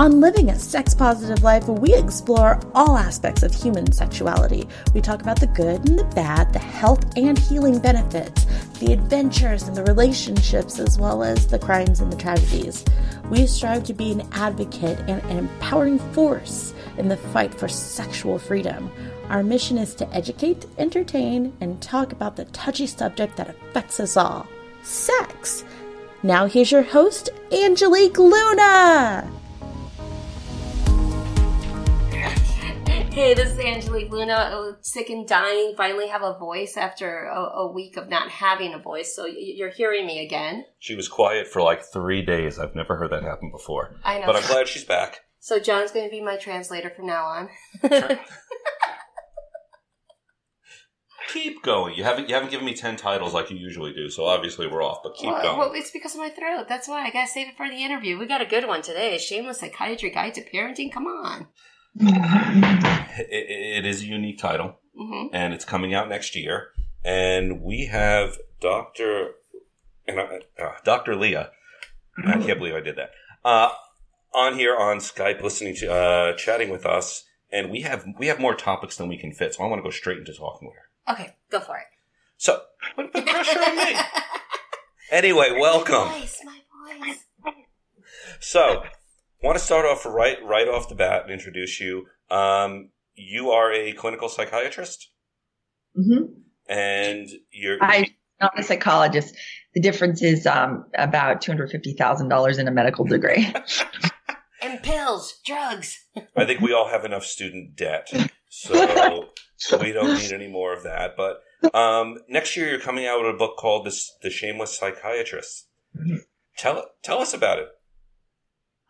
On Living a Sex Positive Life, we explore all aspects of human sexuality. We talk about the good and the bad, the health and healing benefits, the adventures and the relationships, as well as the crimes and the tragedies. We strive to be an advocate and an empowering force in the fight for sexual freedom. Our mission is to educate, entertain, and talk about the touchy subject that affects us all sex. Now, here's your host, Angelique Luna. Hey, this is Angelique Luna. Oh, sick and dying. Finally have a voice after a, a, week of not having a voice. So you're hearing me again. She was quiet for like three days. I've never heard that happen before. I know. But I'm glad she's back. So John's going to be my translator from now on. keep going. You haven't you haven't given me ten titles like you usually do, so obviously we're off. But keep well, going. Well, it's because of my throat. That's why I got to save it for the interview. We got a good one today. Shameless psychiatry guide to parenting. Come on. It, it is a unique title, mm-hmm. and it's coming out next year. And we have Doctor and uh, Doctor Lea. I can't believe I did that. Uh, on here on Skype, listening to uh, chatting with us, and we have we have more topics than we can fit. So I want to go straight into talking with her. Okay, go for it. So put, put pressure on me. Anyway, welcome. My voice, my voice. So want to start off right right off the bat and introduce you. Um, you are a clinical psychiatrist, mm-hmm. and you're I'm not a psychologist. The difference is um, about two hundred fifty thousand dollars in a medical degree. and pills, drugs. I think we all have enough student debt, so we don't need any more of that. But um, next year, you're coming out with a book called "This The Shameless Psychiatrist." Mm-hmm. Tell tell us about it.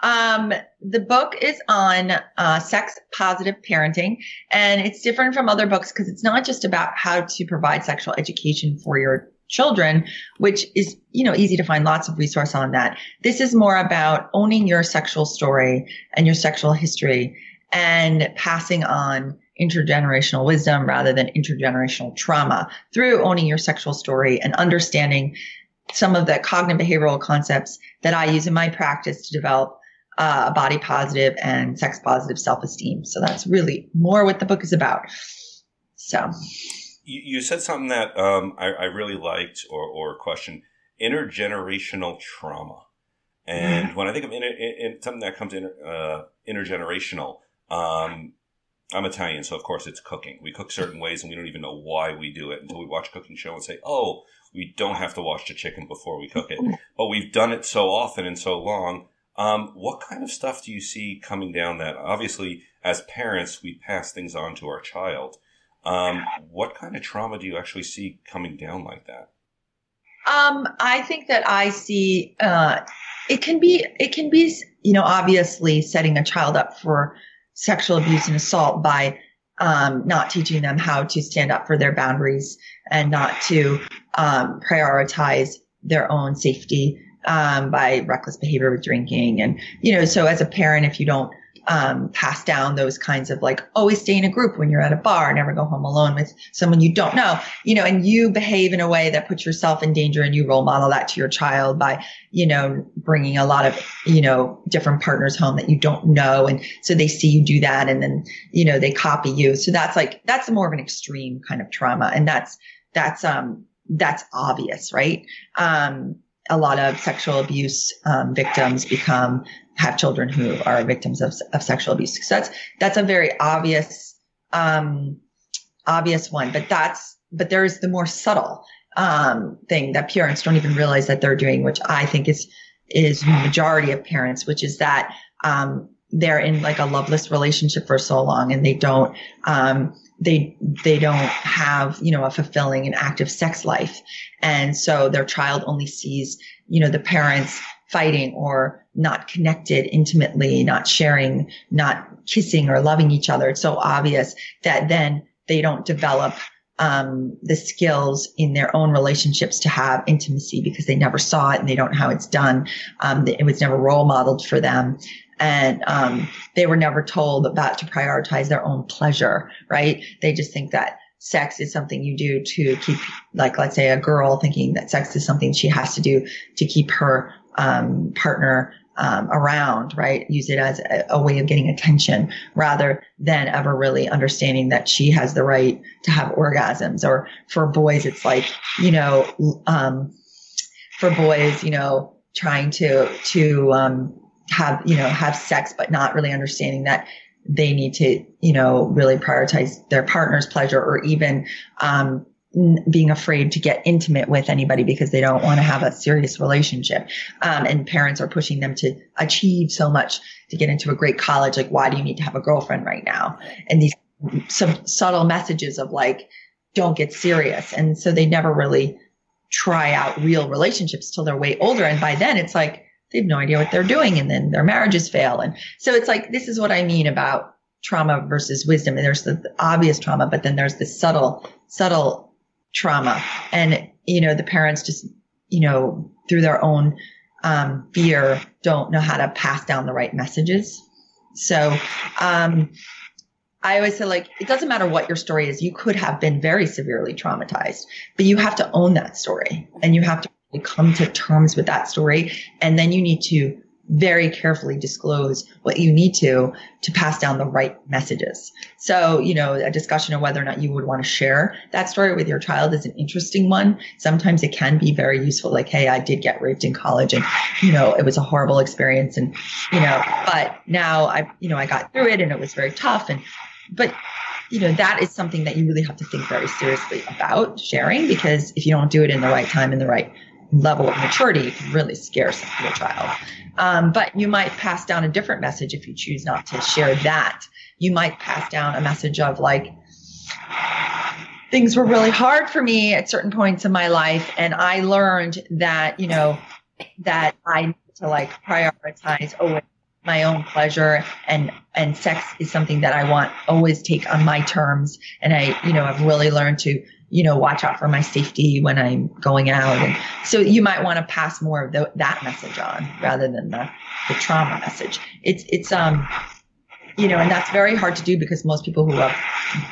Um, the book is on uh, sex positive parenting, and it's different from other books because it's not just about how to provide sexual education for your children, which is, you know, easy to find lots of resource on that. This is more about owning your sexual story and your sexual history and passing on intergenerational wisdom rather than intergenerational trauma through owning your sexual story and understanding some of the cognitive behavioral concepts that I use in my practice to develop uh, body positive and sex positive self esteem. So that's really more what the book is about. So you, you said something that um, I, I, really liked or, or questioned intergenerational trauma. And mm-hmm. when I think of inter, in, something that comes in uh, intergenerational, um, I'm Italian, so of course it's cooking. We cook certain ways, and we don't even know why we do it until we watch a cooking show and say, "Oh, we don't have to wash the chicken before we cook it." But we've done it so often and so long um, what kind of stuff do you see coming down that? Obviously, as parents, we pass things on to our child. Um, what kind of trauma do you actually see coming down like that? Um, I think that I see uh, it can be it can be you know obviously setting a child up for sexual abuse and assault by um, not teaching them how to stand up for their boundaries and not to um, prioritize their own safety um, by reckless behavior with drinking. And, you know, so as a parent, if you don't um, pass down those kinds of like always stay in a group when you're at a bar, never go home alone with someone you don't know, you know, and you behave in a way that puts yourself in danger and you role model that to your child by, you know, bringing a lot of, you know, different partners home that you don't know. And so they see you do that and then, you know, they copy you. So that's like, that's more of an extreme kind of trauma. And that's, that's, um, that's obvious, right? Um, a lot of sexual abuse um, victims become have children who are victims of, of sexual abuse. So that's that's a very obvious um, obvious one, but that's but there's the more subtle um, thing that parents don't even realize that they're doing, which I think is is majority of parents, which is that um, they're in like a loveless relationship for so long and they don't um, they they don't have you know a fulfilling and active sex life. And so their child only sees you know the parents fighting or not connected intimately not sharing not kissing or loving each other. It's so obvious that then they don't develop um, the skills in their own relationships to have intimacy because they never saw it and they don't know how it's done. Um, it was never role modeled for them and um, they were never told about to prioritize their own pleasure, right? They just think that sex is something you do to keep, like, let's say a girl thinking that sex is something she has to do to keep her um, partner um, around, right? Use it as a, a, way of getting attention rather than ever really understanding that she has the right to have orgasms. Or for boys, it's like, you know, um, for boys, you know, trying to, to, um, have, you know, have sex, but not really understanding that they need to, you know, really prioritize their partner's pleasure or even, um, being afraid to get intimate with anybody because they don't want to have a serious relationship. Um, and parents are pushing them to achieve so much to get into a great college. Like, why do you need to have a girlfriend right now? And these some subtle messages of like, don't get serious. And so they never really try out real relationships till they're way older. And by then it's like, they have no idea what they're doing. And then their marriages fail. And so it's like, this is what I mean about trauma versus wisdom. And there's the obvious trauma, but then there's the subtle, subtle trauma. And, you know, the parents just, you know, through their own um, fear, don't know how to pass down the right messages. So, um, I always say like, it doesn't matter what your story is. You could have been very severely traumatized, but you have to own that story and you have to come to terms with that story. And then you need to very carefully disclose what you need to to pass down the right messages. So, you know, a discussion of whether or not you would want to share that story with your child is an interesting one. Sometimes it can be very useful, like, hey, I did get raped in college and, you know, it was a horrible experience. And, you know, but now I, you know, I got through it and it was very tough. And, but, you know, that is something that you really have to think very seriously about sharing because if you don't do it in the right time, in the right level of maturity, can really scare your child. Um, but you might pass down a different message if you choose not to share that. You might pass down a message of like, things were really hard for me at certain points in my life. And I learned that, you know, that I need to like prioritize always my own pleasure and, and sex is something that I want always take on my terms. And I, you know, I've really learned to you know, watch out for my safety when I'm going out. And so you might want to pass more of the, that message on rather than the, the trauma message. It's, it's, um, you know, and that's very hard to do because most people who have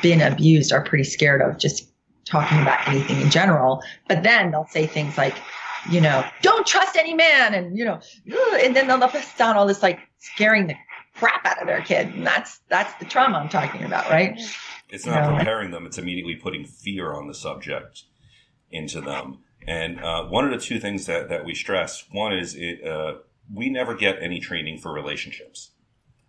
been abused are pretty scared of just talking about anything in general. But then they'll say things like, you know, don't trust any man and, you know, and then they'll pass down all this like scaring the crap out of their kid. And that's, that's the trauma I'm talking about, right? It's not preparing them; it's immediately putting fear on the subject into them. And uh, one of the two things that, that we stress one is it, uh, we never get any training for relationships.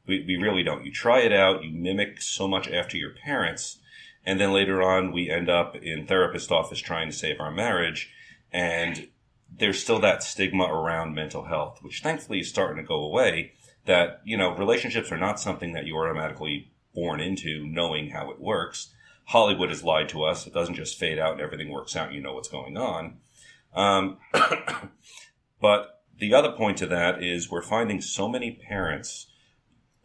We, we really don't. You try it out, you mimic so much after your parents, and then later on we end up in therapist office trying to save our marriage, and there's still that stigma around mental health, which thankfully is starting to go away. That you know relationships are not something that you automatically born into knowing how it works. Hollywood has lied to us. It doesn't just fade out and everything works out. You know what's going on. Um, but the other point to that is we're finding so many parents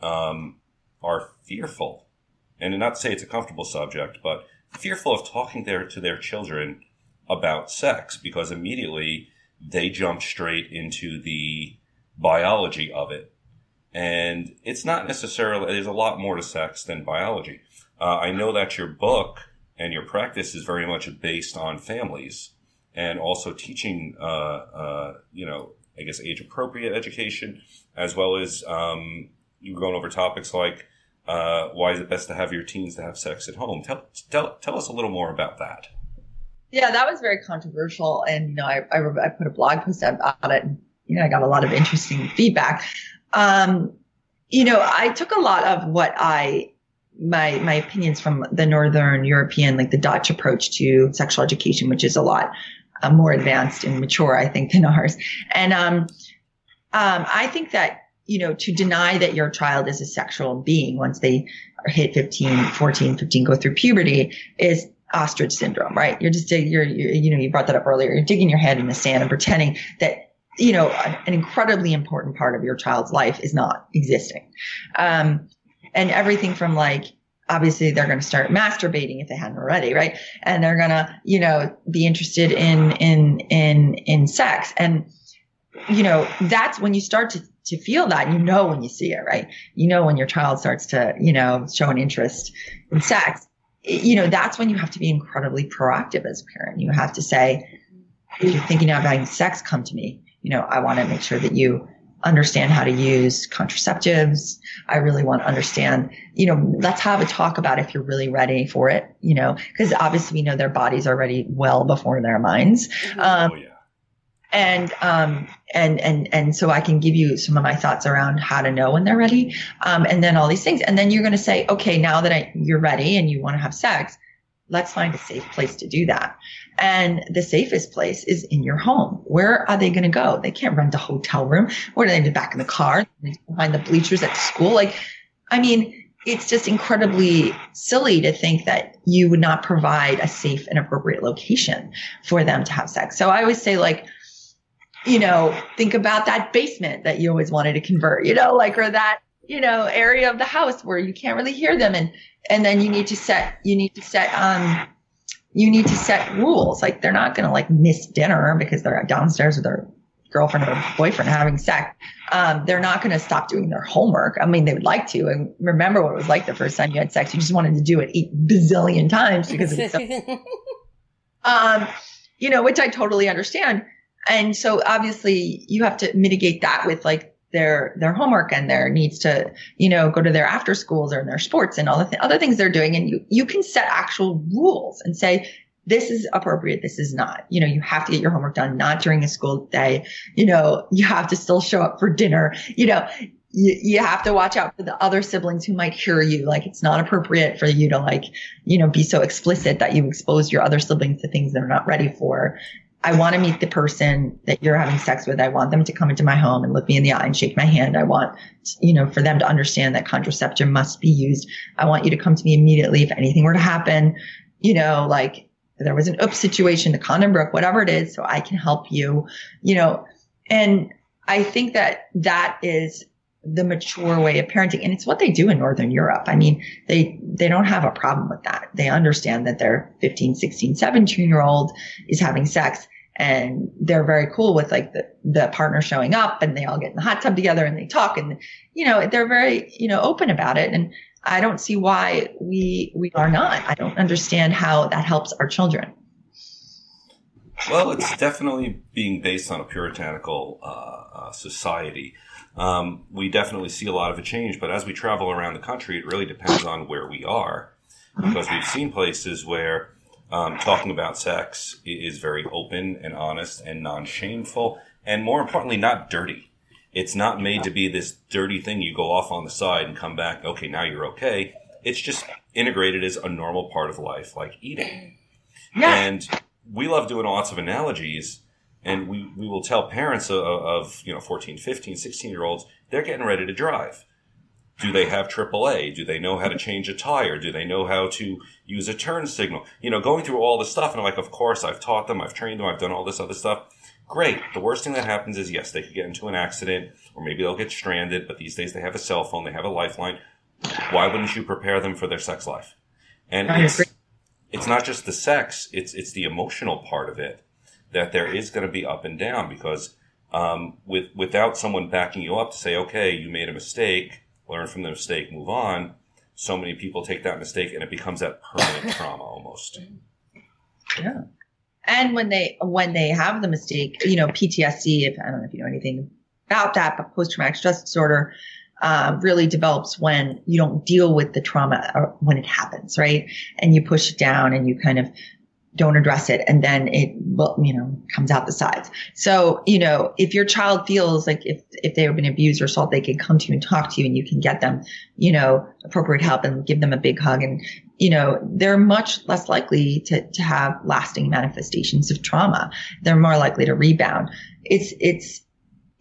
um, are fearful, and not to say it's a comfortable subject, but fearful of talking there to their children about sex because immediately they jump straight into the biology of it and it's not necessarily, there's a lot more to sex than biology. Uh, I know that your book and your practice is very much based on families and also teaching, uh, uh, you know, I guess age appropriate education, as well as um, you're going over topics like uh, why is it best to have your teens to have sex at home? Tell, tell, tell us a little more about that. Yeah, that was very controversial. And, you know, I, I, I put a blog post about it and, you know, I got a lot of interesting feedback. Um, you know, I took a lot of what I my my opinions from the Northern European, like the Dutch approach to sexual education, which is a lot uh, more advanced and mature, I think, than ours. And um, um, I think that you know to deny that your child is a sexual being once they hit 15, 14, 15, go through puberty is ostrich syndrome, right? You're just you're, you're you know you brought that up earlier. You're digging your head in the sand and pretending that you know, an incredibly important part of your child's life is not existing. Um, and everything from like, obviously they're going to start masturbating if they hadn't already, right? And they're going to, you know, be interested in, in, in, in sex. And, you know, that's when you start to, to feel that, you know, when you see it, right? You know, when your child starts to, you know, show an interest in sex, you know, that's when you have to be incredibly proactive as a parent. You have to say, if you're thinking about having sex, come to me you know, I want to make sure that you understand how to use contraceptives. I really want to understand, you know, let's have a talk about if you're really ready for it, you know, because obviously we know their bodies are ready well before their minds. Mhm. Um, oh yeah. and um and and and so I can give you some of my thoughts around how to know when they're ready, um, and then all these things, and then you're going to say, okay, now that I, you're ready and you want to have sex, let's find a safe place to do that. And the safest place is in your home. Where are they going to go? They can't rent a hotel room. Where do they do back in the car, behind the bleachers at school? Like, I mean. It's just incredibly silly to think that you would not provide a safe and appropriate location for them to have sex. So I always say, like, you know, think about that basement that you always wanted to convert, you know, like, or that, you know, area of the house where you can't really hear them. And, and then you need to set, you need to set, um, you need to set rules. Like they're not going to like miss dinner because they're downstairs with their girlfriend or boyfriend having sex. Um, they're not going to stop doing their homework. I mean, they would like to. And remember what it was like the first time you had sex. You just wanted to do it eight bazillion times because it was so um, you know, which I totally understand. And so obviously you have to mitigate that with like their, their homework and their needs to, you know, go to their after schools or their sports and all the th- other things they're doing. And you, you can set actual rules and say, this is appropriate. This is not, you know, you have to get your homework done, not during a school day. You know, you have to still show up for dinner. You know, you, you have to watch out for the other siblings who might hear you. Like it's not appropriate for you to like, you know, be so explicit that you expose your other siblings to things they're not ready for. I want to meet the person that you're having sex with. I want them to come into my home and look me in the eye and shake my hand. I want, you know, for them to understand that contraception must be used. I want you to come to me immediately if anything were to happen, you know, like there was an oops situation, the condom broke, whatever it is, so I can help you, you know, and I think that that is the mature way of parenting. And it's what they do in Northern Europe. I mean, they, they don't have a problem with that. They understand that their 15, 16, 17 year old is having sex and they're very cool with like the, the partner showing up and they all get in the hot tub together and they talk and, you know, they're very, you know, open about it. And I don't see why we, we are not. I don't understand how that helps our children. Well, it's definitely being based on a puritanical uh, uh, society. Um, we definitely see a lot of a change, but as we travel around the country, it really depends on where we are, because we've seen places where um, talking about sex is very open and honest and non-shameful, and more importantly, not dirty. It's not made to be this dirty thing you go off on the side and come back. Okay, now you're okay. It's just integrated as a normal part of life, like eating. And we love doing lots of analogies and we, we will tell parents of, of, you know, 14, 15, 16 year olds, they're getting ready to drive. Do they have AAA? Do they know how to change a tire? Do they know how to use a turn signal? You know, going through all this stuff and I'm like, of course, I've taught them, I've trained them, I've done all this other stuff. Great. The worst thing that happens is yes, they could get into an accident or maybe they'll get stranded, but these days they have a cell phone, they have a lifeline. Why wouldn't you prepare them for their sex life? And it's, it's not just the sex, it's, it's the emotional part of it that there is going to be up and down because, um, with, without someone backing you up to say, okay, you made a mistake, learn from the mistake, move on. So many people take that mistake and it becomes that permanent trauma almost. Yeah. And when they when they have the mistake, you know, PTSD. If I don't know if you know anything about that, but post traumatic stress disorder uh, really develops when you don't deal with the trauma uh, when it happens, right? And you push it down and you kind of don't address it, and then it you know, comes out the sides. So you know, if your child feels like if if they have been abused or assaulted, they can come to you and talk to you, and you can get them, you know, appropriate help and give them a big hug and you know, they're much less likely to, to have lasting manifestations of trauma. They're more likely to rebound. It's, it's,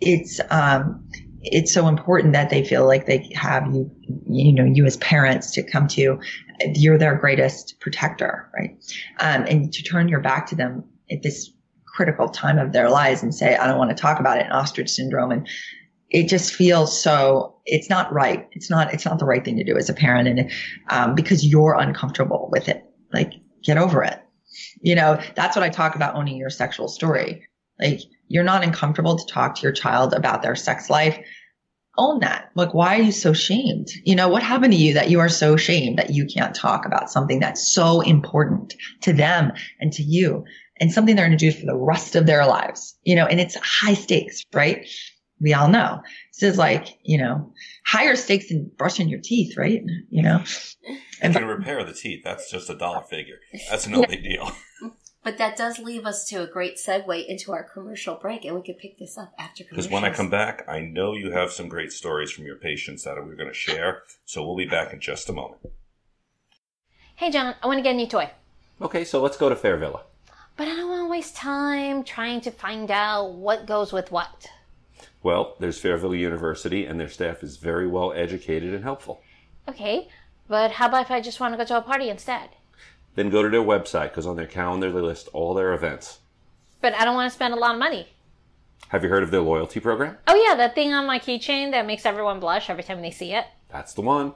it's, um, it's so important that they feel like they have you, you know, you as parents to come to, you're their greatest protector, right? Um, and to turn your back to them at this critical time of their lives and say, I don't want to talk about it, and ostrich syndrome. And it just feels so it's not right it's not it's not the right thing to do as a parent and um, because you're uncomfortable with it like get over it you know that's what i talk about owning your sexual story like you're not uncomfortable to talk to your child about their sex life own that like why are you so shamed you know what happened to you that you are so shamed that you can't talk about something that's so important to them and to you and something they're going to do for the rest of their lives you know and it's high stakes right we all know. This is like, you know, higher stakes than brushing your teeth, right? You know, and can repair the teeth. That's just a dollar figure. That's no big deal. But that does leave us to a great segue into our commercial break, and we could pick this up after Because when I come back, I know you have some great stories from your patients that we're going to share. So we'll be back in just a moment. Hey, John, I want to get a new toy. Okay, so let's go to Fairvilla. But I don't want to waste time trying to find out what goes with what. Well, there's Fairvilla University, and their staff is very well educated and helpful. Okay, but how about if I just want to go to a party instead? Then go to their website because on their calendar they list all their events. But I don't want to spend a lot of money. Have you heard of their loyalty program? Oh, yeah, that thing on my keychain that makes everyone blush every time they see it. That's the one.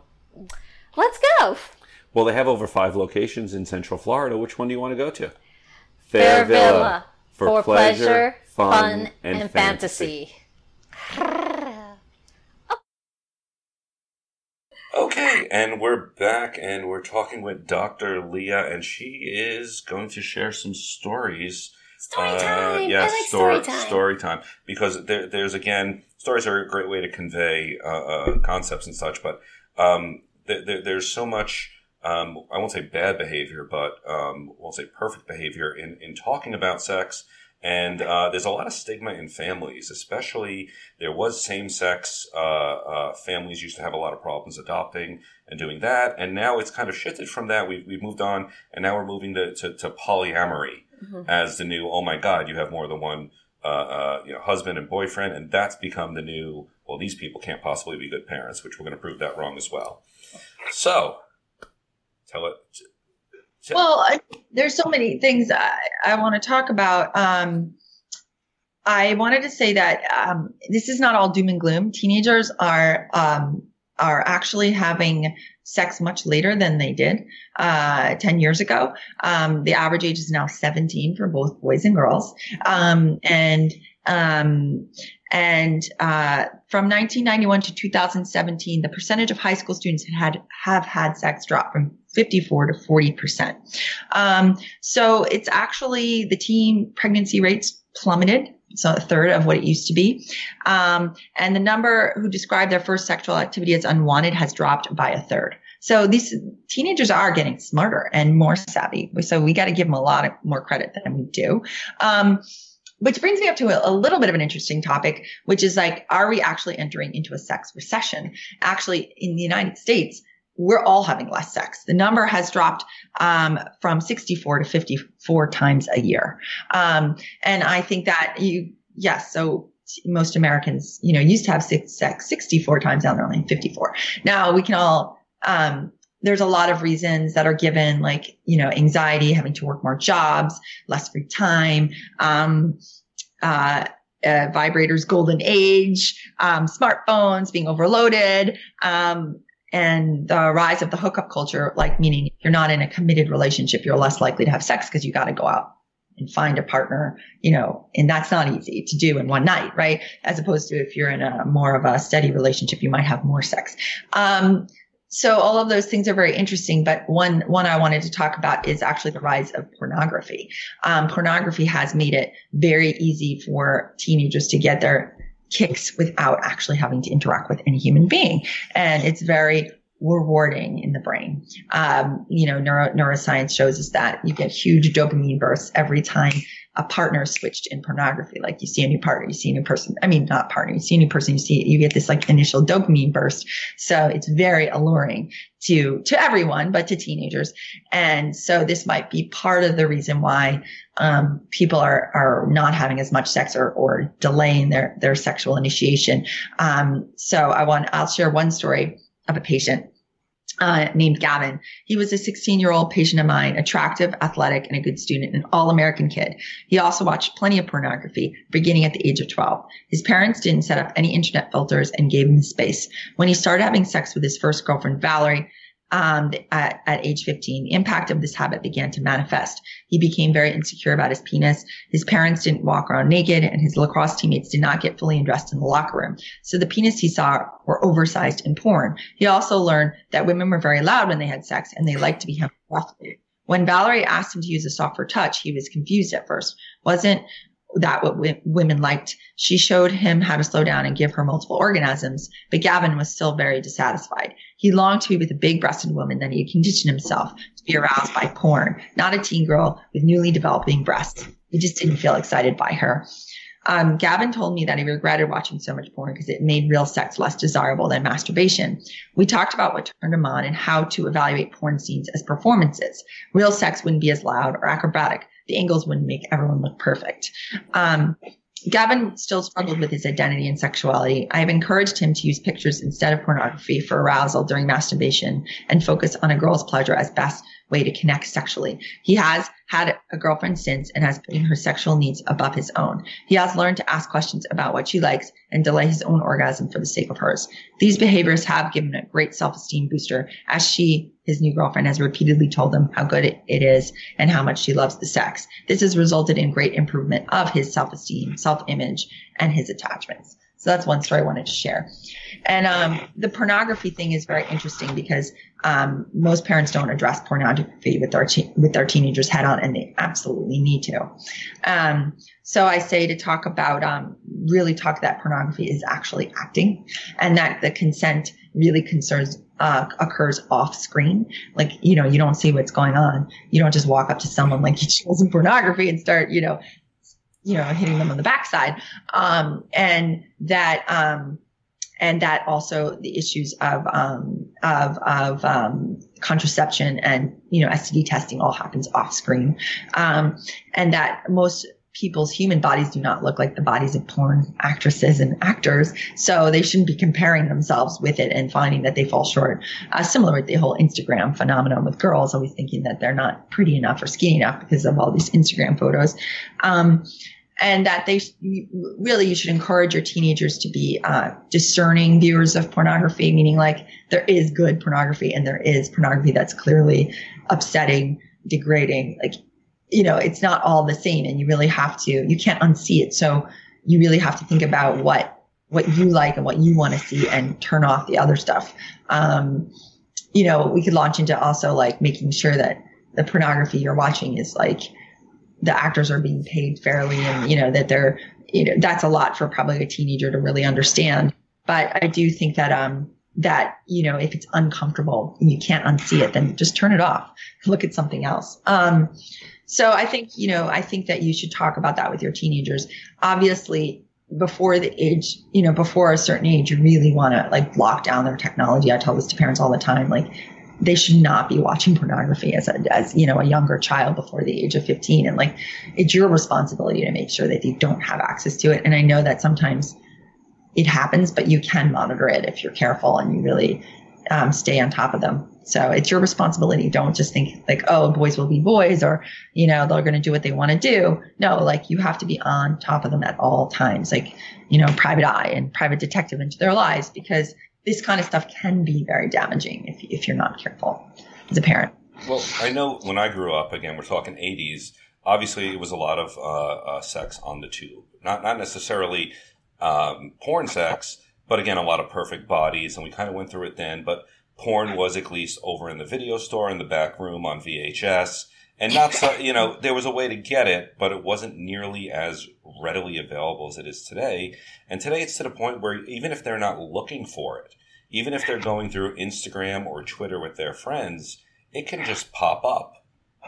Let's go. Well, they have over five locations in Central Florida. Which one do you want to go to? Fair, Villa, for, pleasure, fun, and, and fantasy. fantasy. Okay, and we're back and we're talking with Dr. Lea, and she is going to share some stories. Story time! Uh, yeah, like story, story time. story time. Because there, there's, again, stories are a great way to convey uh, uh, concepts and such, but um, th- th- there's so much, um, I won't say bad behavior, but um, I won't say perfect behavior in, in talking about sex and uh, there's a lot of stigma in families, especially there was same sex uh, uh, families used to have a lot of problems adopting and doing that. And now it's kind of shifted from that. We've, we've moved on and now we're moving to, to, to polyamory mm-hmm. as the new, oh my God, you have more than one uh, uh, you know, husband and boyfriend. And that's become the new, well, these people can't possibly be good parents, which we're going to prove that wrong as well. So tell it well, I, there's so many things I, I want to talk about. Um, I wanted to say that um, this is not all doom and gloom. Teenagers are um, are actually having sex much later than they did uh, 10 years ago. Um, the average age is now 17 for both boys and girls. Um, and um, and uh, from 1991 to 2017, the percentage of high school students had have had sex drop from 54 to 40 percent. Um, so it's actually the teen pregnancy rates plummeted. So a third of what it used to be. Um, and the number who described their first sexual activity as unwanted has dropped by a third. So these teenagers are getting smarter and more savvy. So we got to give them a lot of more credit than we do. Um, which brings me up to a, a, little bit of an interesting topic, which is like, are we actually entering into a sex recession? Actually, in the United States, we're all having less sex. The number has dropped um, from 64 to 54 times a year. Um, and I think that you, yes, so most Americans, you know, used to have sex 64 times, now they're only 54. Now we can all, um, there's a lot of reasons that are given, like, you know, anxiety, having to work more jobs, less free time, um, uh, uh, vibrators golden age, um, smartphones being overloaded, um, and the rise of the hookup culture, like meaning you're not in a committed relationship, you're less likely to have sex because you got to go out and find a partner, you know, and that's not easy to do in one night, right? As opposed to if you're in a more of a steady relationship, you might have more sex. Um, so all of those things are very interesting, but one one I wanted to talk about is actually the rise of pornography. Um, pornography has made it very easy for teenagers to get their kicks without actually having to interact with any human being. And it's very rewarding in the brain. Um, you know, neuro, neuroscience shows us that you get huge dopamine bursts every time a partner switched in pornography. Like you see a new partner, you see a new person. I mean, not partner, you see a new person, you see, you get this like initial dopamine burst. So it's very alluring to, to everyone, but to teenagers. And so this might be part of the reason why, um, people are, are not having as much sex or, or delaying their, their sexual initiation. Um, so I want, I'll share one story of a patient uh, named Gavin. He was a 16 year old patient of mine, attractive, athletic, and a good student, an all American kid. He also watched plenty of pornography beginning at the age of 12. His parents didn't set up any internet filters and gave him space. When he started having sex with his first girlfriend, Valerie, um, at, at age 15. The impact of this habit began to manifest. He became very insecure about his penis. His parents didn't walk around naked and his lacrosse teammates did not get fully undressed in the locker room. So the penis he saw were oversized in porn. He also learned that women were very loud when they had sex and they liked to be held roughly. When Valerie asked him to use a softer touch, he was confused at first. Wasn't that what women liked. She showed him how to slow down and give her multiple orgasms, but Gavin was still very dissatisfied. He longed to be with a big breasted woman that he had conditioned himself to be aroused by porn, not a teen girl with newly developing breasts. He just didn't feel excited by her. Um, Gavin told me that he regretted watching so much porn because it made real sex less desirable than masturbation. We talked about what turned him on and how to evaluate porn scenes as performances. Real sex wouldn't be as loud or acrobatic. The angles wouldn't make everyone look perfect. Um, Gavin still struggled with his identity and sexuality. I have encouraged him to use pictures instead of pornography for arousal during masturbation and focus on a girl's pleasure as best way to connect sexually. He has had a girlfriend since and has putting her sexual needs above his own. He has learned to ask questions about what she likes and delay his own orgasm for the sake of hers. These behaviors have given a great self-esteem booster as she, his new girlfriend, has repeatedly told him how good it is and how much she loves the sex. This has resulted in great improvement of his self-esteem, self-image, and his attachments. So that's one story I wanted to share. And um, the pornography thing is very interesting because um, most parents don't address pornography with their te- with their teenagers head on, and they absolutely need to. Um, so I say to talk about um, really talk that pornography is actually acting, and that the consent really concerns uh, occurs off screen. Like you know, you don't see what's going on. You don't just walk up to someone like you chose in pornography and start you know, you know, hitting them on the backside. Um, and that um, and that also the issues of um, of of um, contraception and you know STD testing all happens off screen, um, and that most people's human bodies do not look like the bodies of porn actresses and actors, so they shouldn't be comparing themselves with it and finding that they fall short. Uh, similar with the whole Instagram phenomenon with girls always thinking that they're not pretty enough or skinny enough because of all these Instagram photos. Um, and that they really you should encourage your teenagers to be uh, discerning viewers of pornography meaning like there is good pornography and there is pornography that's clearly upsetting degrading like you know it's not all the same and you really have to you can't unsee it. So you really have to think about what what you like and what you want to see and turn off the other stuff. Um, you know we could launch into also like making sure that the pornography you're watching is like the actors are being paid fairly and you know that they're you know that's a lot for probably a teenager to really understand. But i do think that um that you know if it's uncomfortable and you can't unsee it then just turn it off. Look at something else. Um so i think you know i think that you should talk about that with your teenagers. Obviously before the age you know before a certain age you really want to like lock down their technology. I tell this to parents all the time like they should not be watching pornography as a, as you know a younger child before the age of 15 and like it's your responsibility to make sure that they don't have access to it. And i know that sometimes it happens but you can monitor it if you're careful and you really um, stay on top of them. So it's your responsibility. Don't just think like oh boys will be boys or you know they're going to do what they want to do. No like you have to be on top of them at all times. Like you know private eye and private detective into their lives because this kind of stuff can be very damaging if, if you're not careful as a parent. Well, I know when I grew up, again, we're talking 80s, obviously it was a lot of uh, uh, sex on the tube. Not, not necessarily um, porn sex, but again, a lot of perfect bodies, and we kind of went through it then. But porn was at least over in the video store in the back room on VHS. And not so, you know, there was a way to get it, but it wasn't nearly as readily available as it is today. And today it's to the point where even if they're not looking for it, even if they're going through Instagram or Twitter with their friends, it can just pop up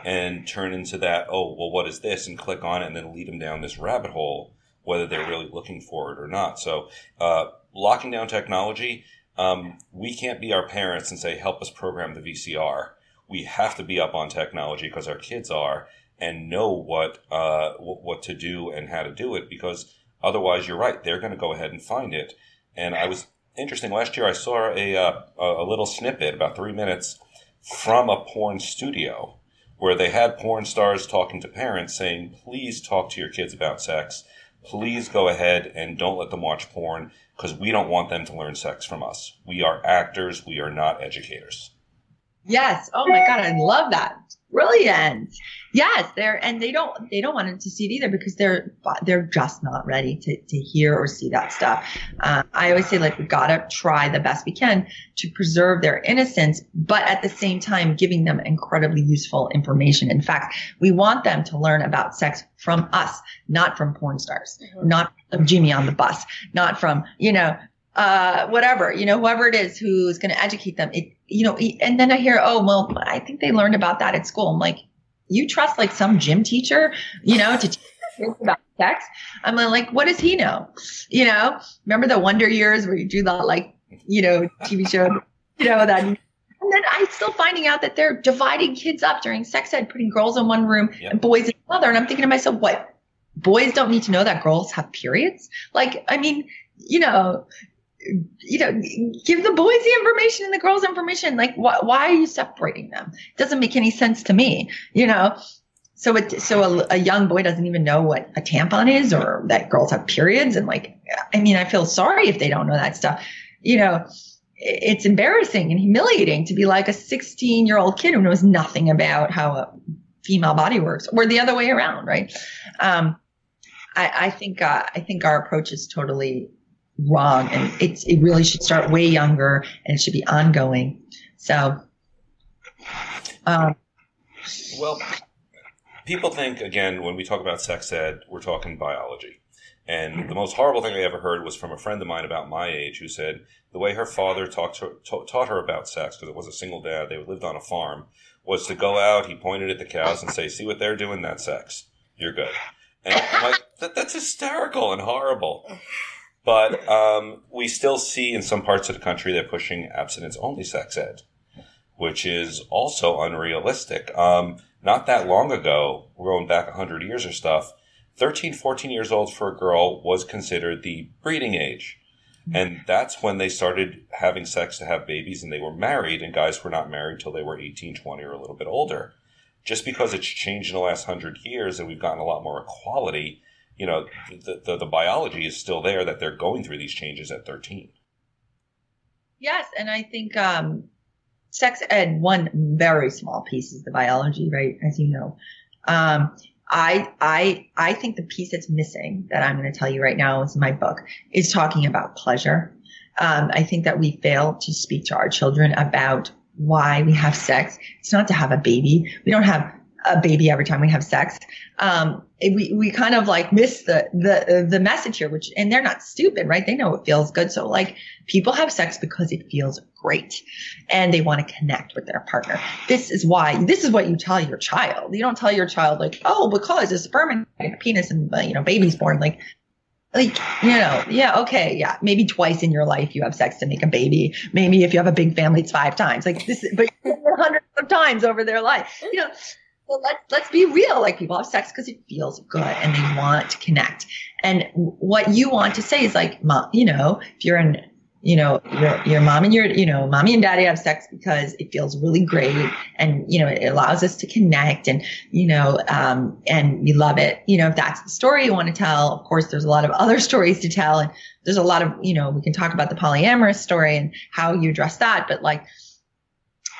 and turn into that, oh, well, what is this? And click on it and then lead them down this rabbit hole, whether they're really looking for it or not. So, uh, locking down technology, um, we can't be our parents and say, help us program the VCR. We have to be up on technology because our kids are and know what, uh, what to do and how to do it because otherwise you're right. They're going to go ahead and find it. And I was interesting. Last year, I saw a uh, a little snippet, about three minutes, from a porn studio where they had porn stars talking to parents, saying, "Please talk to your kids about sex. Please go ahead and don't let them watch porn because we don't want them to learn sex from us. We are actors. We are not educators." Yes. Oh my god, I love that. Brilliant. Yes, they're and they don't they don't want them to see it either because they're they're just not ready to to hear or see that stuff. Uh, I always say like we gotta try the best we can to preserve their innocence, but at the same time giving them incredibly useful information. In fact, we want them to learn about sex from us, not from porn stars, mm-hmm. not from Jimmy on the bus, not from you know uh, whatever, you know, whoever it is who's going to educate them. It, you know, and then I hear, oh, well, I think they learned about that at school. I'm like, you trust like some gym teacher, you know, to teach about sex? I'm like, what does he know? You know, remember the Wonder Years where you do that, like, you know, TV show, you know, that. And then I'm still finding out that they're dividing kids up during sex ed, putting girls in one room yep. and boys in another. And I'm thinking to myself, what? Boys don't need to know that girls have periods? Like, I mean, you know, you know, give the boys the information and the girls information. Like, wh- why are you separating them? It doesn't make any sense to me, you know? So it, so a, a, young boy doesn't even know what a tampon is or that girls have periods. And like, I mean, I feel sorry if they don't know that stuff. You know, it's embarrassing and humiliating to be like a 16 year old kid who knows nothing about how a female body works or the other way around. Right. Um, I, I think, uh, I think our approach is totally wrong. And it's, it really should start way younger and it should be ongoing. So, um, well, people think, again, when we talk about sex ed, we're talking biology. And the most horrible thing I ever heard was from a friend of mine about my age who said the way her father talked to, taught her about sex, because it was a single dad, they lived on a farm, was to go out, he pointed at the cows and say, see what they're doing, that's sex. You're good. And I'm like, that, that's hysterical and horrible. But um, we still see in some parts of the country they're pushing abstinence only sex ed, which is also unrealistic. Um, not that long ago, going back 100 years or stuff, 13, 14 years old for a girl was considered the breeding age. And that's when they started having sex to have babies and they were married, and guys were not married till they were 18, 20, or a little bit older. Just because it's changed in the last hundred years and we've gotten a lot more equality you know, the, the, the biology is still there that they're going through these changes at 13. Yes. And I think, um, sex ed, one very small piece is the biology, right? As you know. Um, I, I, I think the piece that's missing that I'm going to tell you right now is my book is talking about pleasure. Um, I think that we fail to speak to our children about why we have sex. It's not to have a baby. We don't have a baby every time we have sex. Um, we, we kind of like miss the, the, the message here, which, and they're not stupid, right? They know it feels good. So like people have sex because it feels great and they want to connect with their partner. This is why, this is what you tell your child. You don't tell your child like, oh, because a sperm and a penis and, you know, baby's born. Like, like, you know, yeah, okay, yeah, maybe twice in your life you have sex to make a baby. Maybe if you have a big family, it's five times. Like this, but hundreds of times over their life. You know, well, let's let's be real. Like people have sex because it feels good and they want to connect. And what you want to say is like, mom, you know, if you're in, you know, your your mom and your, you know, mommy and daddy have sex because it feels really great and you know it allows us to connect and you know, um, and we love it. You know, if that's the story you want to tell, of course, there's a lot of other stories to tell, and there's a lot of, you know, we can talk about the polyamorous story and how you address that, but like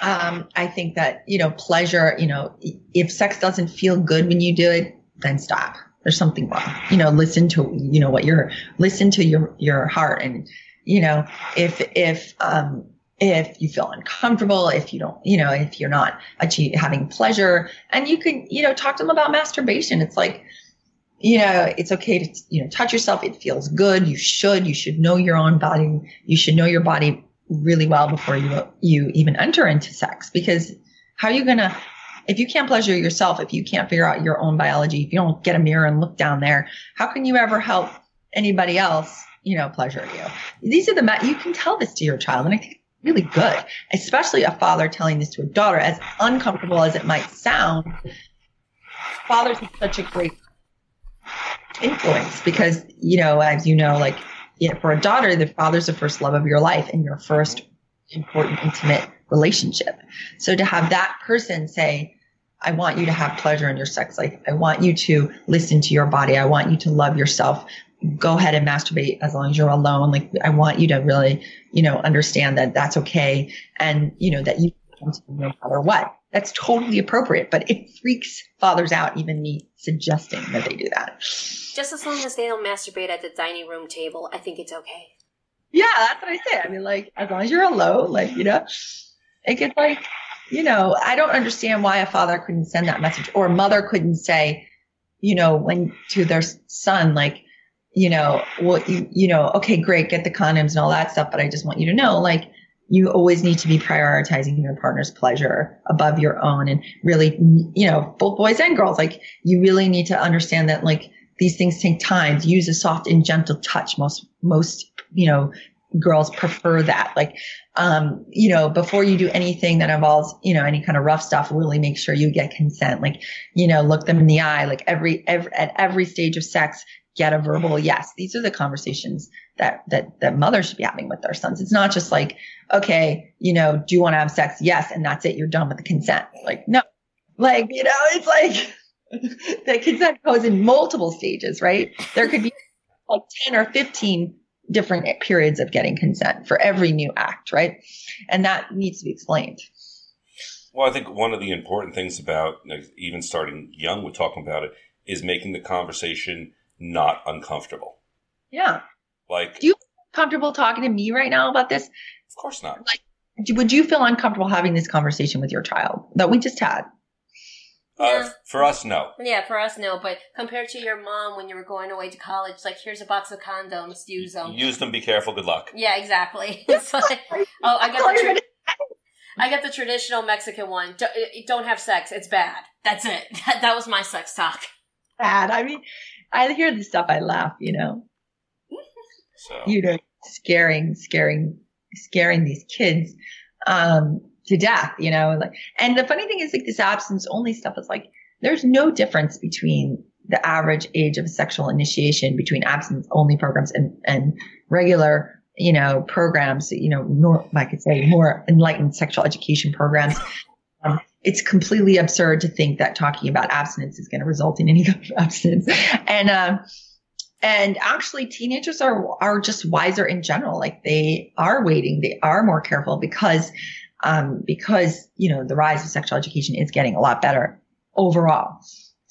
um, I think that, you know, pleasure, you know, if sex doesn't feel good when you do it, then stop. There's something wrong. You know, listen to, you know, what you're, listen to your, your heart. And, you know, if, if, um, if you feel uncomfortable, if you don't, you know, if you're not achieve, having pleasure and you can, you know, talk to them about masturbation. It's like, you know, it's okay to, you know, touch yourself. It feels good. You should, you should know your own body. You should know your body really well before you you even enter into sex because how are you going to if you can't pleasure yourself if you can't figure out your own biology if you don't get a mirror and look down there how can you ever help anybody else you know pleasure you? These are the you can tell this to your child and i think really good especially a father telling this to a daughter as uncomfortable as it might sound. Fathers have such a great influence because you know as you know like you know, for a daughter, the father's the first love of your life and your first important intimate relationship. So to have that person say, I want you to have pleasure in your sex life. I want you to listen to your body. I want you to love yourself. Go ahead and masturbate as long as you're alone. Like I want you to really, you know, understand that that's okay. And, you know, that you no matter what. That's totally appropriate, but it freaks fathers out, even me suggesting that they do that. Just as long as they don't masturbate at the dining room table, I think it's okay. Yeah, that's what I say. I mean, like, as long as you're alone, like, you know, it gets like, you know, I don't understand why a father couldn't send that message or a mother couldn't say, you know, when to their son, like, you know, well, you, you know, okay, great, get the condoms and all that stuff, but I just want you to know, like, you always need to be prioritizing your partner's pleasure above your own and really, you know, both boys and girls, like, you really need to understand that, like, these things take time. Use a soft and gentle touch. Most, most, you know, girls prefer that. Like, um, you know, before you do anything that involves, you know, any kind of rough stuff, really make sure you get consent. Like, you know, look them in the eye. Like every, every at every stage of sex, get a verbal yes. These are the conversations that that that mothers should be having with their sons. It's not just like, okay, you know, do you want to have sex? Yes, and that's it. You're done with the consent. Like, no, like you know, it's like the consent goes in multiple stages, right? There could be like 10 or 15 different periods of getting consent for every new act, right? And that needs to be explained. Well, I think one of the important things about even starting young with talking about it is making the conversation not uncomfortable. Yeah. Like, Do you feel comfortable talking to me right now about this? of course not. Like, Would you feel uncomfortable having this conversation with your child that we just had? Uh, Yeah. for us, no. Yeah, for us, no. But compared to your mom when you were going away to college, like, here's a box of condoms, use them. Use them. Be careful. Good luck. Yeah, exactly. It's like, oh, I That's got the tra- I got the traditional Mexican one. Don't, don't have sex. It's bad. That's it. That, that was my sex talk. bad. I mean, I hear this stuff, I laugh, you know, So you know, scaring, scaring, scaring these kids, um, to death, you know, like, and the funny thing is like this abstinence only stuff is like, there's no difference between the average age of sexual initiation between abstinence only programs and, and regular, you know, programs, you know, nor, I could say more enlightened sexual education programs. It's completely absurd to think that talking about abstinence is going to result in any kind of abstinence. And, um, and actually teenagers are, are just wiser in general. Like they are waiting. They are more careful because, um, because, you know, the rise of sexual education is getting a lot better overall.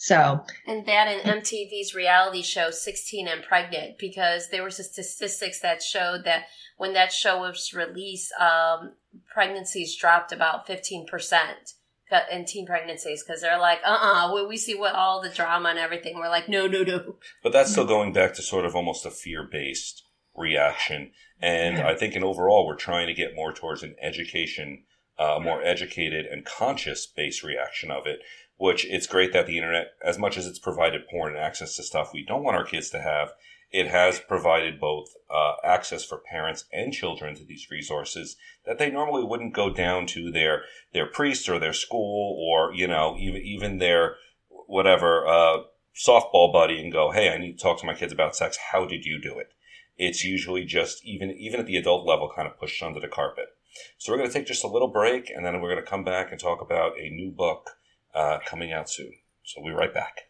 So And that and MTV's reality show 16 and Pregnant because there was statistics that showed that when that show was released, um, pregnancies dropped about 15% in teen pregnancies because they're like, uh-uh, we, we see what all the drama and everything. We're like, no, no, no. But that's still going back to sort of almost a fear based reaction. And I think in overall, we're trying to get more towards an education, uh, more educated and conscious based reaction of it, which it's great that the internet, as much as it's provided porn and access to stuff we don't want our kids to have, it has provided both uh, access for parents and children to these resources that they normally wouldn't go down to their their priest or their school or you know even even their whatever uh, softball buddy and go, hey, I need to talk to my kids about sex. How did you do it? It's usually just even even at the adult level, kind of pushed under the carpet. So we're going to take just a little break, and then we're going to come back and talk about a new book uh, coming out soon. So we'll be right back.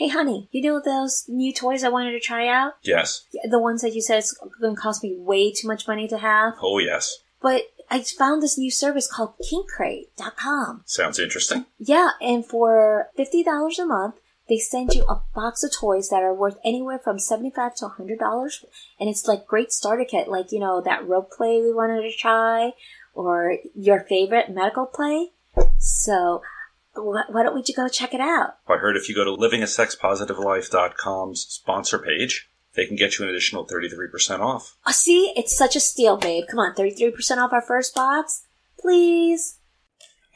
Hey, honey, you know those new toys I wanted to try out? Yes. The ones that you said it's going to cost me way too much money to have? Oh, yes. But I found this new service called KinkCrate.com. Sounds interesting. Yeah, and for $50 a month, they send you a box of toys that are worth anywhere from $75 to $100. And it's like great starter kit, like, you know, that rope play we wanted to try, or your favorite medical play. So, why don't we go check it out? I heard if you go to livingasexpositivelife.com's sponsor page, they can get you an additional 33% off. Oh, see, it's such a steal, babe. Come on, 33% off our first box? Please.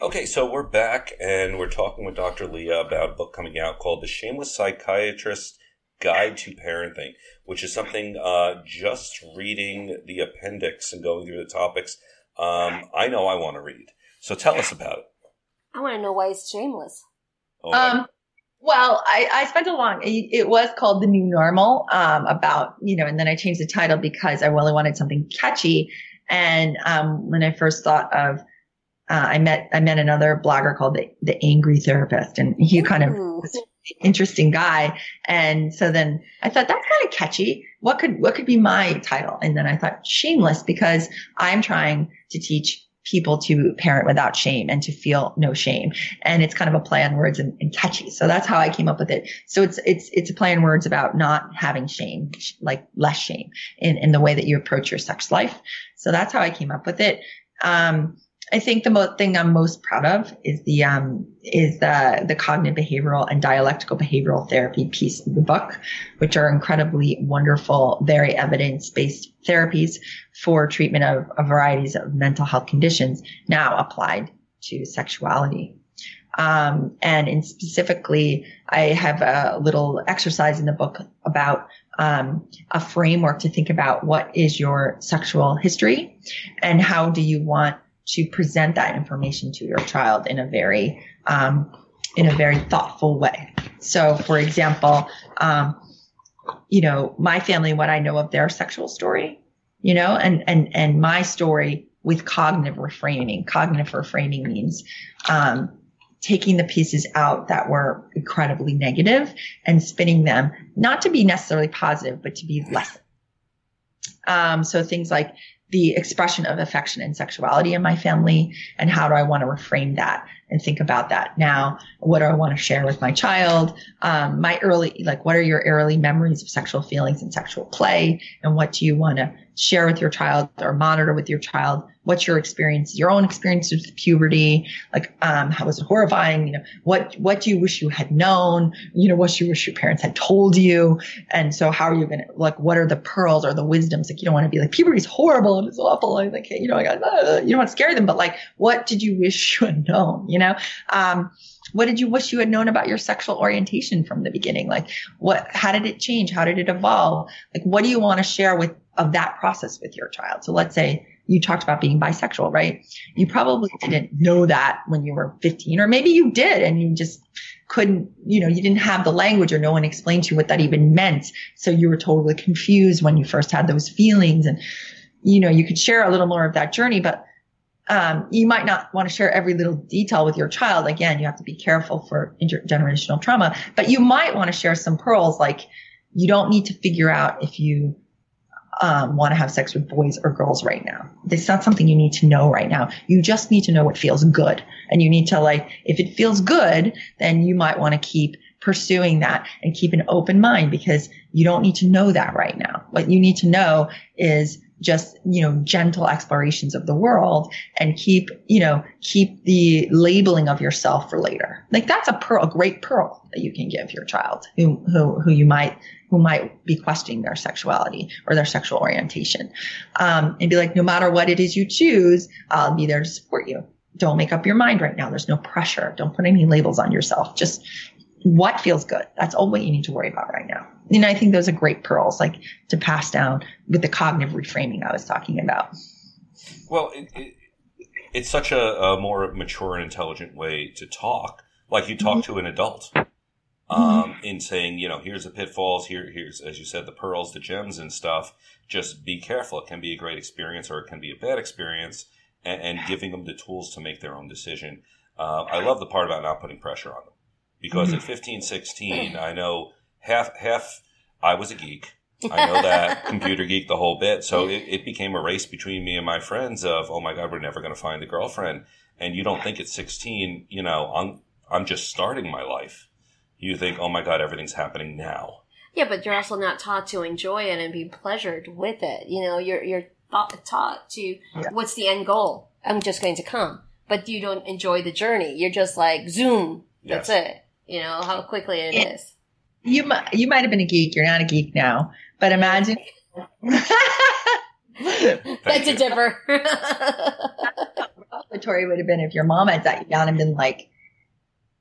Okay, so we're back and we're talking with Dr. Lea about a book coming out called The Shameless Psychiatrist Guide to Parenting, which is something uh, just reading the appendix and going through the topics, um, I know I want to read. So tell us about it. I want to know why it's shameless. Oh, Um, well, I, I spent a long, it, it was called The New Normal, um, about, you know, and then I changed the title because I really wanted something catchy. And, um, when I first thought of, uh, I met, I met another blogger called the, the Angry Therapist and he kind of was an interesting guy. And so then I thought that's kind of catchy. What could, what could be my title? And then I thought shameless because I'm trying to teach people to parent without shame and to feel no shame. And it's kind of a play on words and, and, catchy. So that's how I came up with it. So it's, it's, it's a play on words about not having shame, like less shame in, in the way that you approach your sex life. So that's how I came up with it. Um, I think the mo- thing I'm most proud of is the um, is the the cognitive behavioral and dialectical behavioral therapy piece of the book, which are incredibly wonderful, very evidence based therapies for treatment of, of varieties of mental health conditions now applied to sexuality. Um, and in specifically, I have a little exercise in the book about um, a framework to think about what is your sexual history and how do you want to present that information to your child in a very um, in a very thoughtful way. So, for example, um, you know, my family, what I know of their sexual story, you know, and and and my story with cognitive reframing. Cognitive reframing means um, taking the pieces out that were incredibly negative and spinning them not to be necessarily positive, but to be less. Um, so things like the expression of affection and sexuality in my family and how do I want to reframe that and think about that now? What do I want to share with my child? Um, my early, like, what are your early memories of sexual feelings and sexual play? And what do you want to share with your child or monitor with your child? What's your experience, your own experience with puberty? Like, um, how was it horrifying? You know, what, what do you wish you had known? You know, what do you wish your parents had told you? And so how are you going to, like, what are the pearls or the wisdoms? Like, you don't want to be like, puberty is horrible and it's awful. Like, you know, I got, uh, you don't want to scare them, but like, what did you wish you had known? You know, um, what did you wish you had known about your sexual orientation from the beginning? Like what, how did it change? How did it evolve? Like what do you want to share with, of that process with your child? So let's say you talked about being bisexual, right? You probably didn't know that when you were 15 or maybe you did and you just couldn't, you know, you didn't have the language or no one explained to you what that even meant. So you were totally confused when you first had those feelings and, you know, you could share a little more of that journey, but um, you might not want to share every little detail with your child. Again, you have to be careful for intergenerational trauma, but you might want to share some pearls like you don't need to figure out if you um, want to have sex with boys or girls right now. It's not something you need to know right now. You just need to know what feels good. And you need to like, if it feels good, then you might want to keep pursuing that and keep an open mind because you don't need to know that right now. What you need to know is just, you know, gentle explorations of the world and keep, you know, keep the labeling of yourself for later. Like that's a pearl, a great pearl that you can give your child who, who, who you might, who might be questioning their sexuality or their sexual orientation. Um, and be like, no matter what it is you choose, I'll be there to support you. Don't make up your mind right now. There's no pressure. Don't put any labels on yourself. Just what feels good. That's all what you need to worry about right now. And I think those are great pearls, like to pass down with the cognitive reframing I was talking about. Well, it, it, it's such a, a, more mature and intelligent way to talk, like you talk mm-hmm. to an adult, um, mm-hmm. in saying, you know, here's the pitfalls, here, here's, as you said, the pearls, the gems and stuff. Just be careful. It can be a great experience or it can be a bad experience, and, and giving them the tools to make their own decision. Uh, I love the part about not putting pressure on them because at mm-hmm. 15, 16, I know half, half, I was a geek. I know that computer geek the whole bit. So it, it, became a race between me and my friends of, oh my God, we're never going to find a girlfriend. And you don't think at 16, you know, I'm, I'm just starting my life. You think, oh my God, everything's happening now. Yeah, but you're also not taught to enjoy it and be pleasured with it. You know, you're, you're taught to, yeah. what's the end goal? I'm just going to come. But you don't enjoy the journey. You're just like, zoom. That's yes. it. You know how quickly it yeah. is. You might you might have been a geek. You're not a geek now, but imagine. That's a dipper. Tori would have been if your mom had sat you down and been like,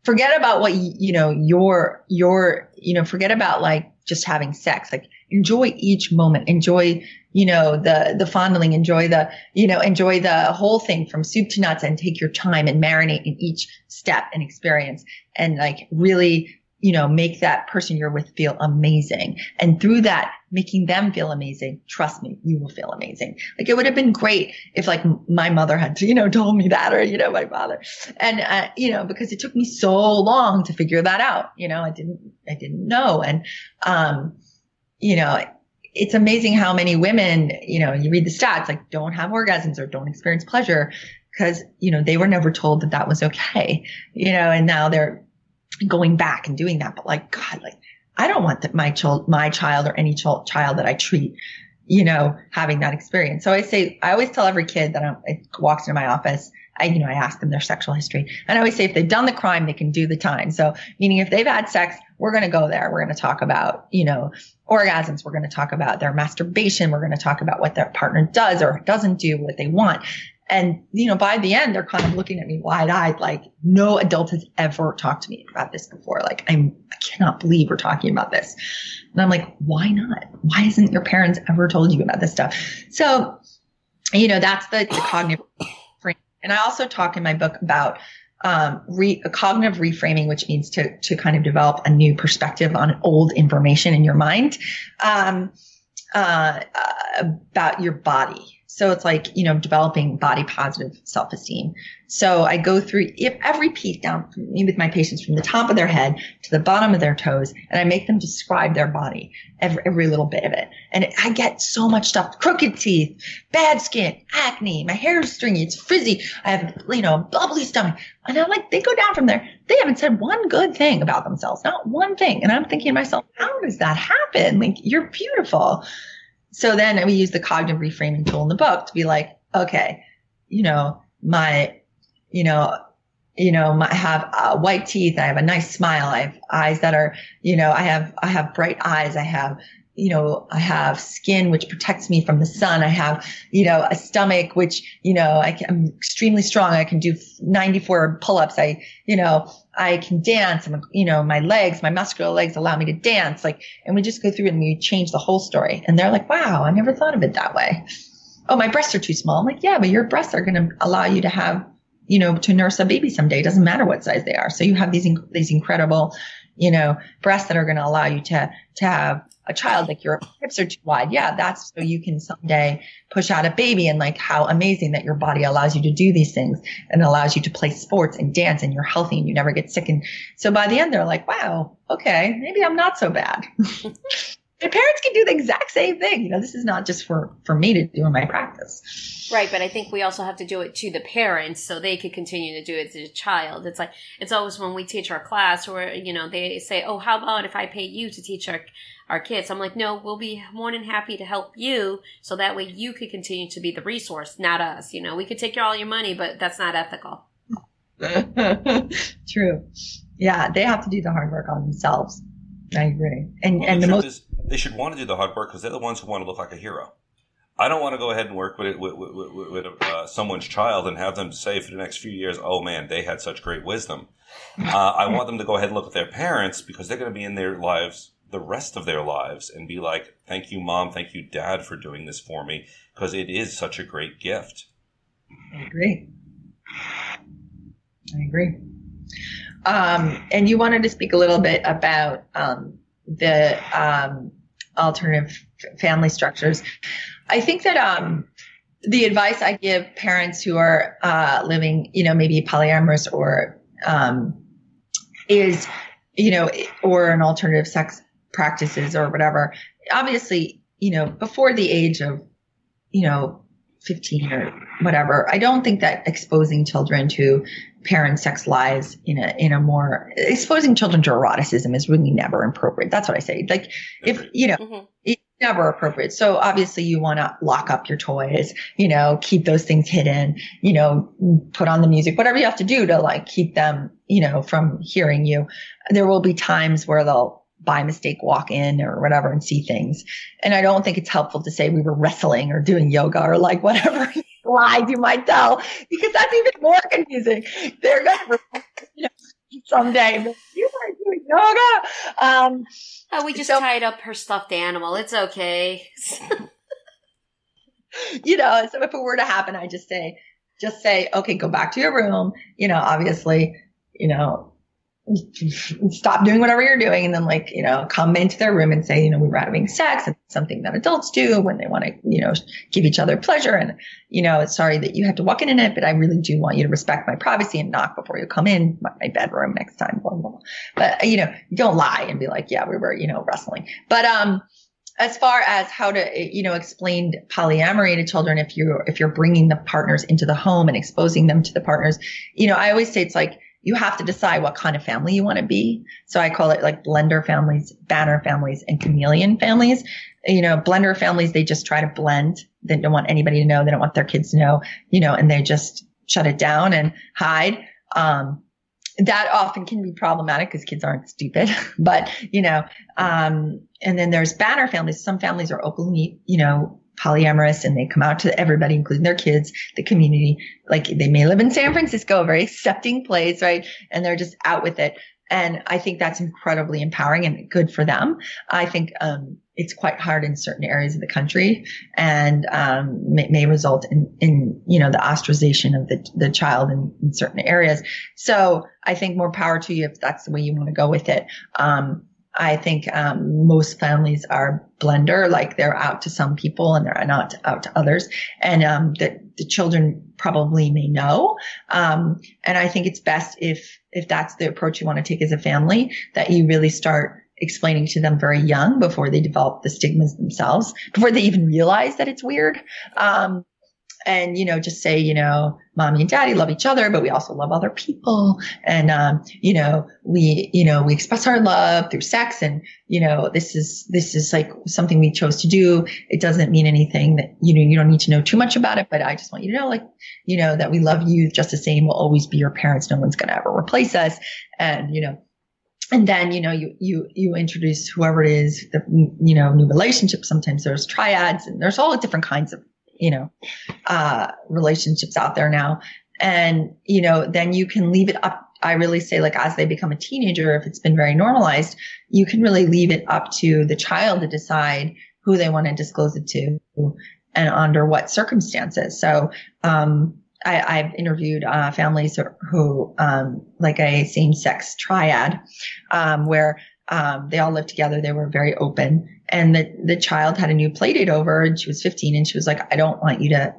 forget about what you, you know your your you know forget about like just having sex like enjoy each moment. Enjoy you know the the fondling. Enjoy the you know enjoy the whole thing from soup to nuts and take your time and marinate in each step and experience. And like really you know make that person you're with feel amazing. And through that making them feel amazing trust me you will feel amazing. Like it would have been great if like my mother had you know told me that or you know my father. And uh, you know because it took me so long to figure that out. You know i didn't i didn't know. And um you know it's amazing how many women, you know, you read the stats like don't have orgasms or don't experience pleasure because, you know, they were never told that that was okay, you know, and now they're going back and doing that. But like, God, like, I don't want that my child, my child or any child, child that I treat, you know, having that experience. So I say, I always tell every kid that I'm, walks into my office, I, you know, I ask them their sexual history. And I always say if they've done the crime, they can do the time. So meaning if they've had sex, we're going to go there. We're going to talk about, you know, orgasms. We're going to talk about their masturbation. We're going to talk about what their partner does or doesn't do, what they want. And, you know, by the end, they're kind of looking at me wide eyed, like no adult has ever talked to me about this before. Like, I'm, I cannot believe we're talking about this. And I'm like, why not? Why hasn't your parents ever told you about this stuff? So, you know, that's the, the cognitive frame. And I also talk in my book about um, re, cognitive reframing, which means to to kind of develop a new perspective on old information in your mind um, uh, about your body. So it's like, you know, developing body positive self esteem. So I go through every piece down with my patients from the top of their head to the bottom of their toes, and I make them describe their body, every, every little bit of it. And I get so much stuff crooked teeth, bad skin, acne, my hair is stringy, it's frizzy, I have, you know, bubbly stomach. And I'm like, they go down from there. They haven't said one good thing about themselves, not one thing. And I'm thinking to myself, how does that happen? Like, you're beautiful so then we use the cognitive reframing tool in the book to be like, okay, you know, my, you know, you know, my, I have uh, white teeth. I have a nice smile. I have eyes that are, you know, I have, I have bright eyes. I have, you know, I have skin which protects me from the sun. I have, you know, a stomach which, you know, I am extremely strong. I can do 94 pull-ups. I, you know, I can dance. I'm, you know, my legs, my muscular legs allow me to dance. Like, and we just go through and we change the whole story. And they're like, wow, I never thought of it that way. Oh, my breasts are too small. I'm like, yeah, but your breasts are going to allow you to have, you know, to nurse a baby someday. It doesn't matter what size they are. So you have these, these incredible, you know, breasts that are going to allow you to, to have a child, like your hips are too wide. Yeah, that's so you can someday push out a baby and like how amazing that your body allows you to do these things and allows you to play sports and dance and you're healthy and you never get sick. And so by the end, they're like, wow, okay, maybe I'm not so bad. Parents can do the exact same thing. You know, this is not just for, for me to do in my practice. Right, but I think we also have to do it to the parents so they could continue to do it to the child. It's like it's always when we teach our class where you know, they say, Oh, how about if I pay you to teach our our kids. I'm like, no, we'll be more than happy to help you so that way you could continue to be the resource, not us. You know, we could take all your money, but that's not ethical. True. Yeah, they have to do the hard work on themselves. I agree. And well, and the, the most is, they should want to do the hard work because they're the ones who want to look like a hero. I don't want to go ahead and work with with, with, with, with uh, someone's child and have them say for the next few years, "Oh man, they had such great wisdom." Uh, I want them to go ahead and look at their parents because they're going to be in their lives the rest of their lives and be like, thank you, mom, thank you, dad, for doing this for me, because it is such a great gift. I agree. I agree. Um, and you wanted to speak a little bit about um, the um, alternative family structures. I think that um, the advice I give parents who are uh, living, you know, maybe polyamorous or um, is, you know, or an alternative sex practices or whatever. Obviously, you know, before the age of, you know, 15 or whatever, I don't think that exposing children to parent sex lives in a in a more exposing children to eroticism is really never appropriate. That's what I say. Like if you know mm-hmm. it's never appropriate. So obviously you want to lock up your toys, you know, keep those things hidden, you know, put on the music, whatever you have to do to like keep them, you know, from hearing you. There will be times where they'll by mistake walk in or whatever and see things. And I don't think it's helpful to say we were wrestling or doing yoga or like whatever lies you might tell because that's even more confusing. They're going to you know, someday. You were doing yoga. Um, oh, we just so, tied up her stuffed animal. It's okay. you know, so if it were to happen, I just say, just say, okay, go back to your room. You know, obviously, you know, stop doing whatever you're doing and then like you know come into their room and say you know we were having sex and something that adults do when they want to you know give each other pleasure and you know sorry that you have to walk in in it but i really do want you to respect my privacy and knock before you come in my, bedroom next time blah, blah, blah. but you know don't lie and be like yeah we were you know wrestling but um as far as how to you know explain polyamory to children if you're if you're bringing the partners into the home and exposing them to the partners you know i always say it's like you have to decide what kind of family you want to be so i call it like blender families banner families and chameleon families you know blender families they just try to blend they don't want anybody to know they don't want their kids to know you know and they just shut it down and hide um, that often can be problematic because kids aren't stupid. but, you know, um, and then there's banner families. Some families are openly, you know, polyamorous and they come out to everybody, including their kids, the community. Like they may live in San Francisco, a very accepting place, right? And they're just out with it. And I think that's incredibly empowering and good for them. I think, um, it's quite hard in certain areas of the country and um, may, may, result in, in, you know, the ostracization of the, the child in, in, certain areas. So I think more power to you if that's the way you want to go with it. Um, I think um, most families are blender, like they're out to some people and they're not out to others. And um, the, the children probably may know. Um, and I think it's best if if that's the approach you want to take as a family, that you really start explaining to them very young before they develop the stigmas themselves, before they even realize that it's weird. Um, and you know just say you know mommy and daddy love each other but we also love other people and um, you know we you know we express our love through sex and you know this is this is like something we chose to do it doesn't mean anything that you know you don't need to know too much about it but i just want you to know like you know that we love you just the same we'll always be your parents no one's going to ever replace us and you know and then you know you you you introduce whoever it is the you know new relationship sometimes there's triads and there's all different kinds of you know uh relationships out there now. And you know then you can leave it up i really say like as they become a teenager if it's been very normalized you can really leave it up to the child to decide who they want to disclose it to and under what circumstances. So um I, have interviewed uh, families who, um, like a same-sex triad, um, where um, they all lived together. They were very open, and the the child had a new playdate over, and she was 15, and she was like, "I don't want you to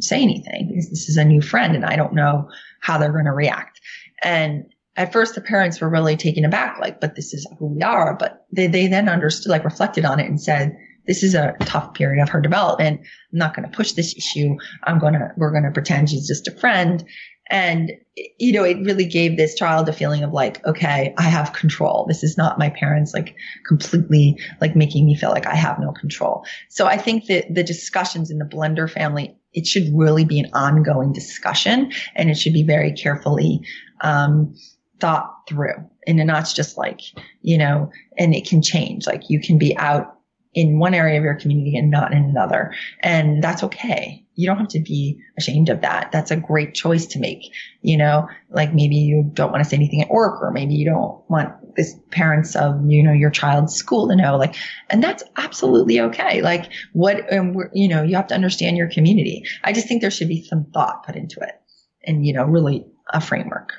say anything because this is a new friend, and I don't know how they're going to react." And at first, the parents were really taken aback, like, "But this is who we are." But they they then understood, like, reflected on it, and said this is a tough period of her development. I'm not going to push this issue. I'm going to, we're going to pretend she's just a friend. And, you know, it really gave this child a feeling of like, okay, I have control. This is not my parents like completely like making me feel like I have no control. So I think that the discussions in the blender family, it should really be an ongoing discussion and it should be very carefully, um, thought through. And not just like, you know, and it can change. Like you can be out in one area of your community and not in another. And that's okay. You don't have to be ashamed of that. That's a great choice to make. You know, like maybe you don't want to say anything at work or maybe you don't want this parents of, you know, your child's school to know like, and that's absolutely okay. Like what, and you know, you have to understand your community. I just think there should be some thought put into it and, you know, really a framework.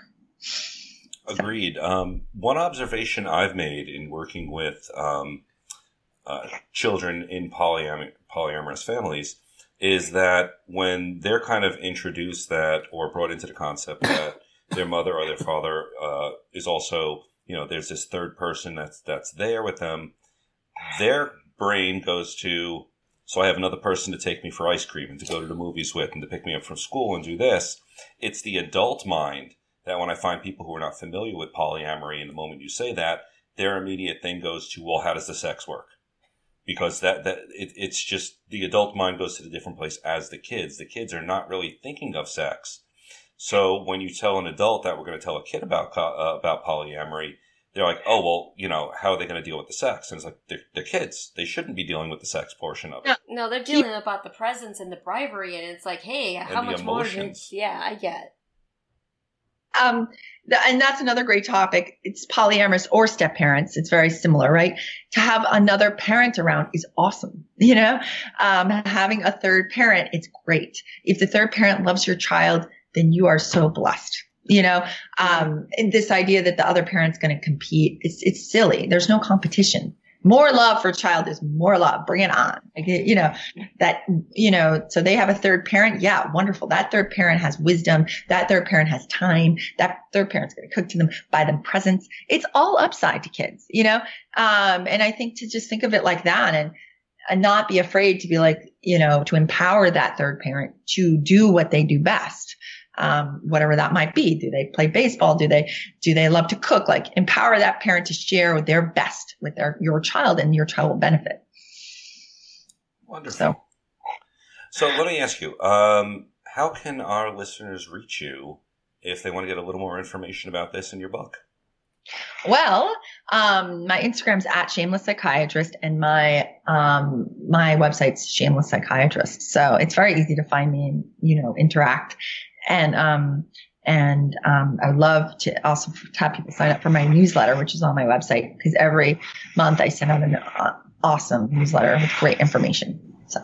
Agreed. Um, one observation I've made in working with, um, uh, children in polyam- polyamorous families is that when they're kind of introduced that or brought into the concept that their mother or their father uh, is also you know there's this third person that's that's there with them their brain goes to so i have another person to take me for ice cream and to go to the movies with and to pick me up from school and do this. It's the adult mind that when i find people who are not familiar with polyamory in the moment you say that their immediate thing goes to well how does the sex work because that that it, it's just the adult mind goes to the different place as the kids. The kids are not really thinking of sex. So when you tell an adult that we're going to tell a kid about uh, about polyamory, they're like, oh well, you know, how are they going to deal with the sex? And it's like they're, they're, kids; they shouldn't be dealing with the sex portion of it. No, they're dealing about the presence and the bribery, and it's like, hey, how much emotions. more? Yeah, I get. Um, and that's another great topic. It's polyamorous or step parents. It's very similar, right? To have another parent around is awesome. You know, um, having a third parent, it's great. If the third parent loves your child, then you are so blessed. You know, um, this idea that the other parent's going to compete, it's, it's silly. There's no competition more love for child is more love. Bring it on. You know, that, you know, so they have a third parent. Yeah, wonderful. That third parent has wisdom. That third parent has time. That third parent's going to cook to them, buy them presents. It's all upside to kids, you know? Um, and I think to just think of it like that and, and not be afraid to be like, you know, to empower that third parent to do what they do best. Um, whatever that might be. Do they play baseball? Do they, do they love to cook? Like empower that parent to share their best with their, your child and your child will benefit. Wonderful. So, So let me ask you, um, how can our listeners reach you if they want to get a little more information about this in your book? well, um, my Instagram's at shameless psychiatrist and my, um, my website's shameless psychiatrist. So it's very easy to find me and, you know, interact. And, um, and um, I would love to also have people sign up for my newsletter, which is on my website, because every month I send out an uh, awesome newsletter with great information. So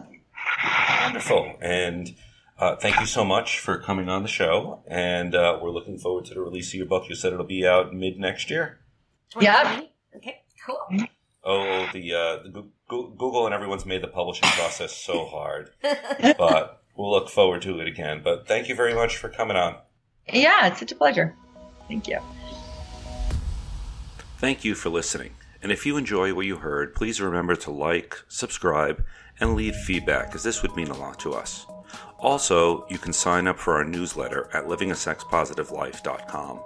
Wonderful. And uh, thank you so much for coming on the show. And uh, we're looking forward to the release of your book. You said it'll be out mid next year. Yeah. Okay, cool. Oh, the, uh, the Goo- Goo- Google and everyone's made the publishing process so hard, but we'll look forward to it again. But thank you very much for coming on. yeah, it's such a pleasure. Thank you. Thank you for listening. And if you enjoy what you heard, please remember to like, subscribe, and leave feedback, as this would mean a lot to us. Also, you can sign up for our newsletter at livingasexpositivelife.com.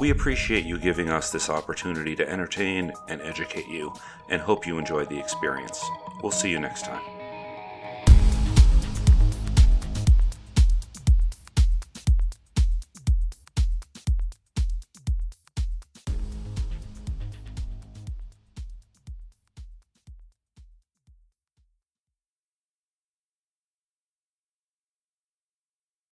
We appreciate you giving us this opportunity to entertain and educate you, and hope you enjoy the experience. We'll see you next time.